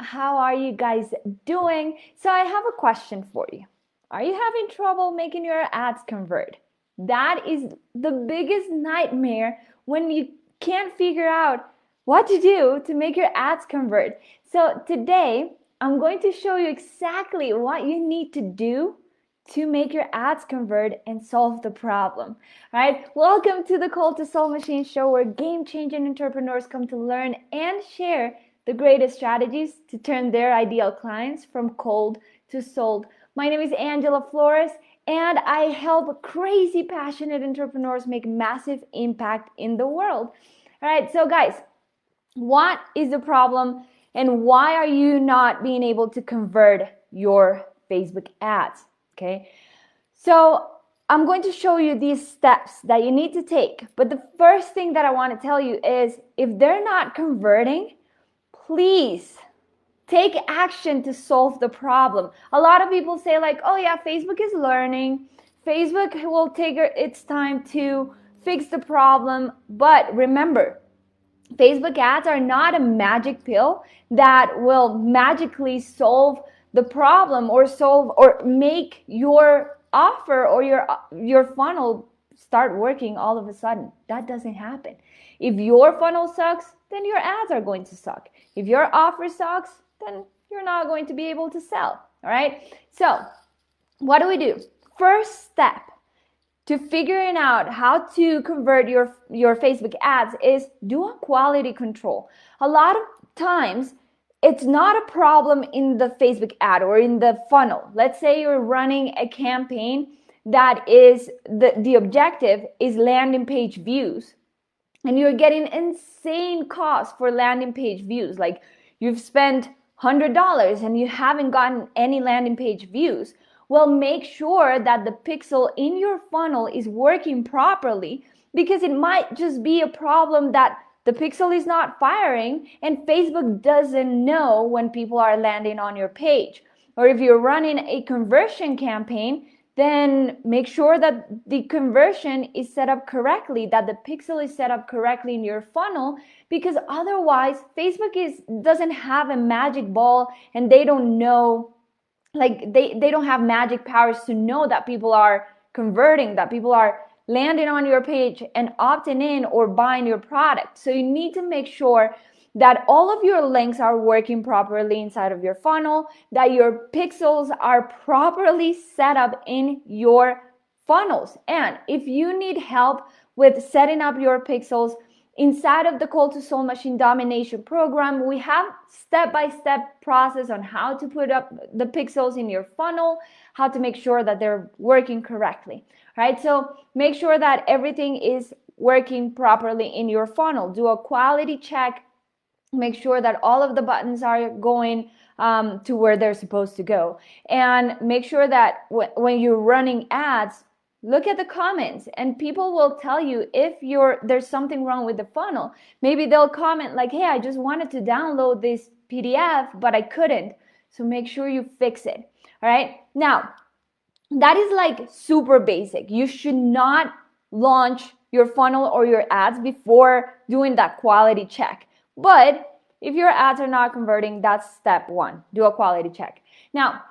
How are you guys doing? So, I have a question for you. Are you having trouble making your ads convert? That is the biggest nightmare when you can't figure out what to do to make your ads convert. So, today I'm going to show you exactly what you need to do to make your ads convert and solve the problem. All right, welcome to the Cold to Sold Machine show where game changing entrepreneurs come to learn and share the greatest strategies to turn their ideal clients from cold to sold. My name is Angela Flores and I help crazy passionate entrepreneurs make massive impact in the world. All right, so guys, what is the problem and why are you not being able to convert your Facebook ads? Okay, so I'm going to show you these steps that you need to take. But the first thing that I want to tell you is if they're not converting, please take action to solve the problem. A lot of people say, like, oh, yeah, Facebook is learning, Facebook will take its time to fix the problem. But remember, Facebook ads are not a magic pill that will magically solve the problem or solve or make your offer or your your funnel start working all of a sudden. That doesn't happen. If your funnel sucks, then your ads are going to suck. If your offer sucks, then you're not going to be able to sell. All right. So, what do we do? First step to figuring out how to convert your your Facebook ads is do a quality control. A lot of times it's not a problem in the Facebook ad or in the funnel. Let's say you're running a campaign that is the, the objective is landing page views and you're getting insane costs for landing page views. Like you've spent $100 and you haven't gotten any landing page views. Well, make sure that the pixel in your funnel is working properly because it might just be a problem that the pixel is not firing and Facebook doesn't know when people are landing on your page. Or if you're running a conversion campaign, then make sure that the conversion is set up correctly, that the pixel is set up correctly in your funnel, because otherwise Facebook is doesn't have a magic ball and they don't know like they, they don't have magic powers to know that people are converting, that people are landing on your page and opting in or buying your product. So you need to make sure that all of your links are working properly inside of your funnel, that your pixels are properly set up in your funnels. And if you need help with setting up your pixels, Inside of the Cold to Sold Machine Domination program, we have step-by-step process on how to put up the pixels in your funnel, how to make sure that they're working correctly. Right? So make sure that everything is working properly in your funnel. Do a quality check. Make sure that all of the buttons are going um, to where they're supposed to go. And make sure that when you're running ads, look at the comments and people will tell you if you're there's something wrong with the funnel. Maybe they'll comment like hey i just wanted to download this pdf but i couldn't. So make sure you fix it all right now that is like super basic. You should not launch your funnel or your ads before doing that quality check but if your ads are not converting that's step one do a quality check now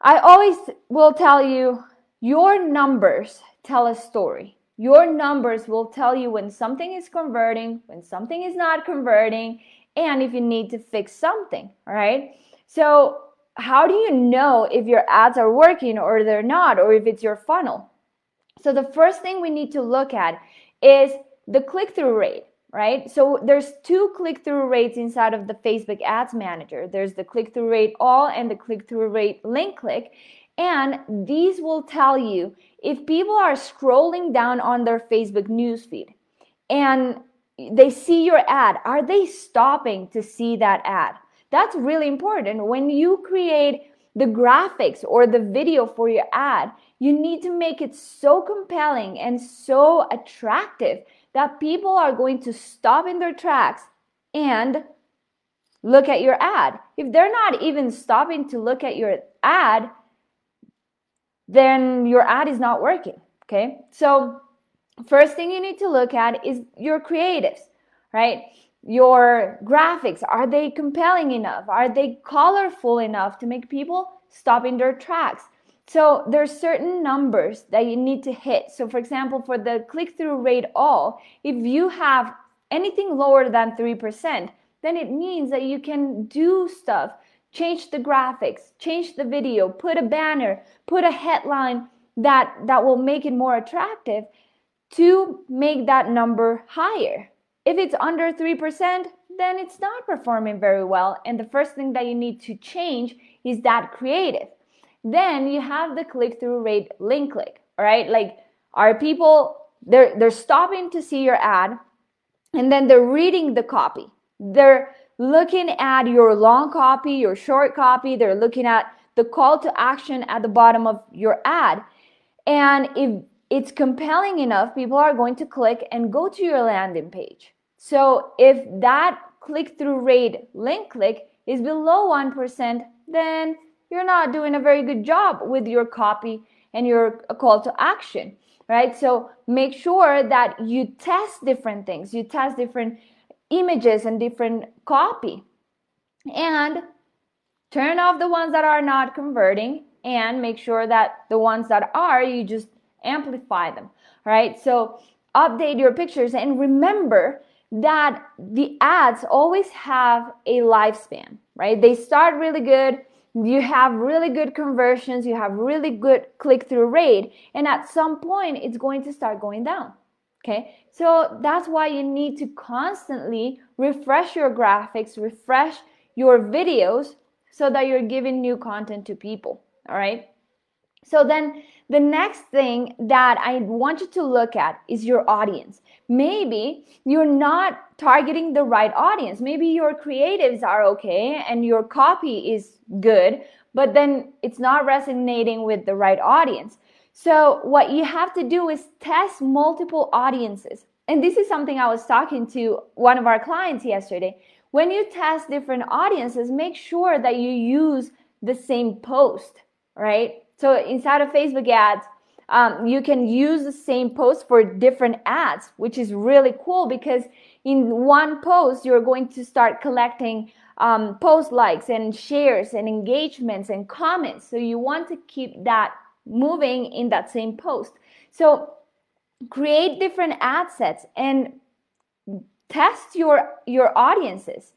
i always will tell you your numbers tell a story. Your numbers will tell you when something is converting, when something is not converting, and if you need to fix something, right? So, how do you know if your ads are working or they're not, or if it's your funnel? So, the first thing we need to look at is the click through rate, right? So, there's two click through rates inside of the Facebook Ads Manager there's the click through rate all and the click through rate link click. And these will tell you if people are scrolling down on their Facebook newsfeed and they see your ad, are they stopping to see that ad? That's really important. When you create the graphics or the video for your ad, you need to make it so compelling and so attractive that people are going to stop in their tracks and look at your ad. If they're not even stopping to look at your ad, then your ad is not working. Okay. So, first thing you need to look at is your creatives, right? your graphics are they compelling enough are they colorful enough to make people stop in their tracks so there's certain numbers that you need to hit so for example for the click-through rate all if you have anything lower than 3% then it means that you can do stuff change the graphics change the video put a banner put a headline that that will make it more attractive to make that number higher if it's under 3%, then it's not performing very well. And the first thing that you need to change is that creative. Then you have the click through rate link click, all right? Like, are people, they're, they're stopping to see your ad and then they're reading the copy. They're looking at your long copy, your short copy, they're looking at the call to action at the bottom of your ad. And if it's compelling enough, people are going to click and go to your landing page. So if that click through rate link click is below 1%, then you're not doing a very good job with your copy and your call to action, right? So make sure that you test different things. You test different images and different copy and turn off the ones that are not converting and make sure that the ones that are, you just amplify them, right? So update your pictures and remember that the ads always have a lifespan, right? They start really good. You have really good conversions. You have really good click through rate. And at some point, it's going to start going down. Okay. So that's why you need to constantly refresh your graphics, refresh your videos so that you're giving new content to people. All right. So then the next thing that I want you to look at is your audience. Maybe you're not targeting the right audience. Maybe your creatives are okay and your copy is good, but then it's not resonating with the right audience. So, what you have to do is test multiple audiences. And this is something I was talking to one of our clients yesterday. When you test different audiences, make sure that you use the same post, right? So inside of Facebook ads, um, you can use the same post for different ads, which is really cool because in one post, you're going to start collecting um, post likes and shares and engagements and comments. So you want to keep that moving in that same post. So create different ad sets and test your your audiences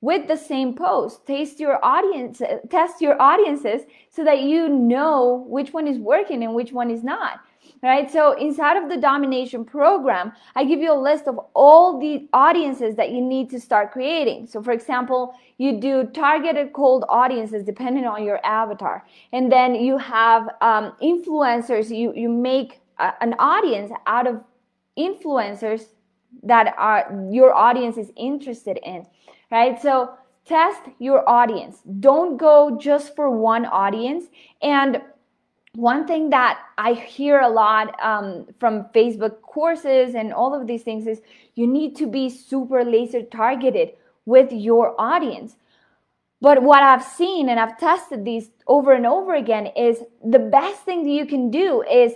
with the same post. Taste your audience test your audiences so that you know which one is working and which one is not right? So inside of the domination program i give you a list of all the audiences that you need to start creating. So for example you do targeted cold audiences depending on your avatar. And then you have um, influencers. You you make a, an audience out of influencers that are your audience is interested in right? So test your audience. Don't go just for one audience. And one thing that I hear a lot um, from Facebook courses and all of these things is you need to be super laser targeted with your audience. But what I've seen and I've tested these over and over again is the best thing that you can do is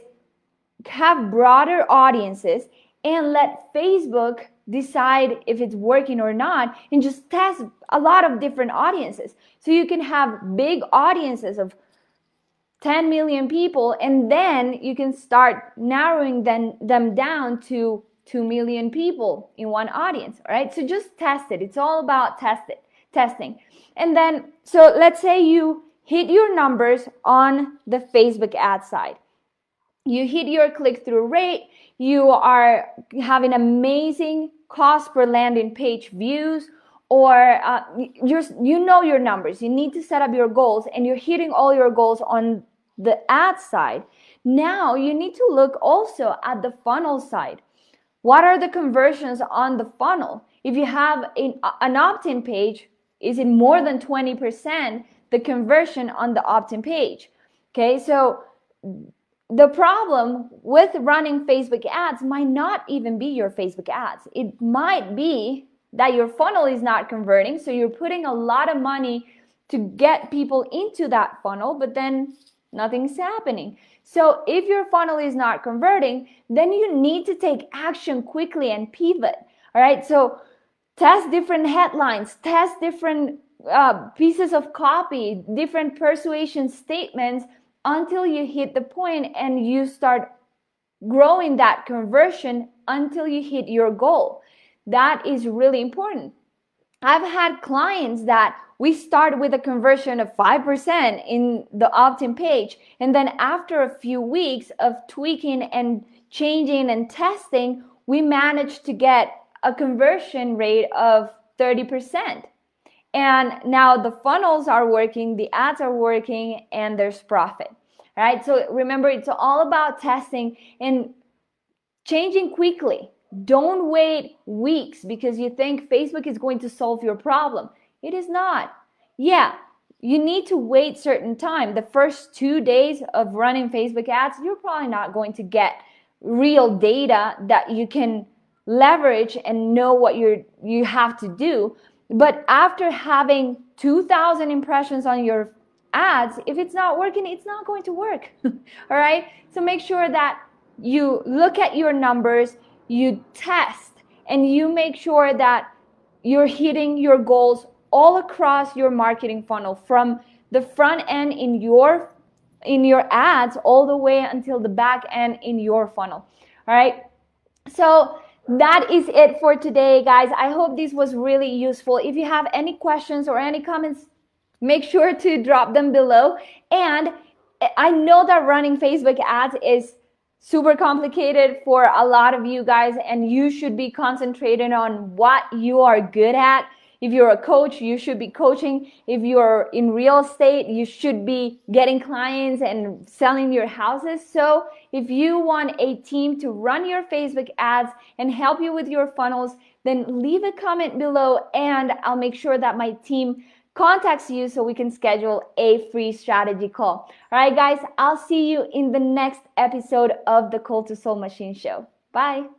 have broader audiences and let Facebook decide if it's working or not and just test a lot of different audiences. So you can have big audiences of 10 million people and then you can start narrowing them, them down to 2 million people in one audience, all right? So just test it. It's all about test it, testing. And then, so let's say you hit your numbers on the Facebook ad side. You hit your click through rate, you are having amazing cost per landing page views or uh, you're, you know your numbers. You need to set up your goals and you're hitting all your goals on the ad side. Now you need to look also at the funnel side. What are the conversions on the funnel? If you have an, an opt-in page is it more than 20% the conversion on the opt-in page? Okay so the problem with running Facebook ads might not even be your Facebook ads. It might be that your funnel is not converting. So you're putting a lot of money to get people into that funnel, but then nothing's happening. So if your funnel is not converting, then you need to take action quickly and pivot. All right. So test different headlines, test different uh, pieces of copy, different persuasion statements until you hit the point and you start growing that conversion until you hit your goal. That is really important. I've had clients that we start with a conversion of 5% in the opt-in page and then after a few weeks of tweaking and changing and testing we managed to get a conversion rate of 30% and now the funnels are working the ads are working and there's profit right so remember it's all about testing and changing quickly don't wait weeks because you think Facebook is going to solve your problem. It is not. Yeah, you need to wait certain time. The first 2 days of running Facebook ads, you're probably not going to get real data that you can leverage and know what you're you have to do. But after having 2000 impressions on your ads, if it's not working, it's not going to work. All right? So make sure that you look at your numbers, you test and you make sure that you're hitting your goals all across your marketing funnel from the front end in your in your ads all the way until the back end in your funnel all right so that is it for today guys. I hope this was really useful. If you have any questions or any comments make sure to drop them below. And i know that running facebook ads is super complicated for a lot of you guys and you should be concentrating on what you are good at if you're a coach you should be coaching if you're in real estate you should be getting clients and selling your houses so if you want a team to run your facebook ads and help you with your funnels then leave a comment below and i'll make sure that my team contacts you so we can schedule a free strategy call. All right, guys, I'll see you in the next episode of the Cold to Sold Machine Show. Bye.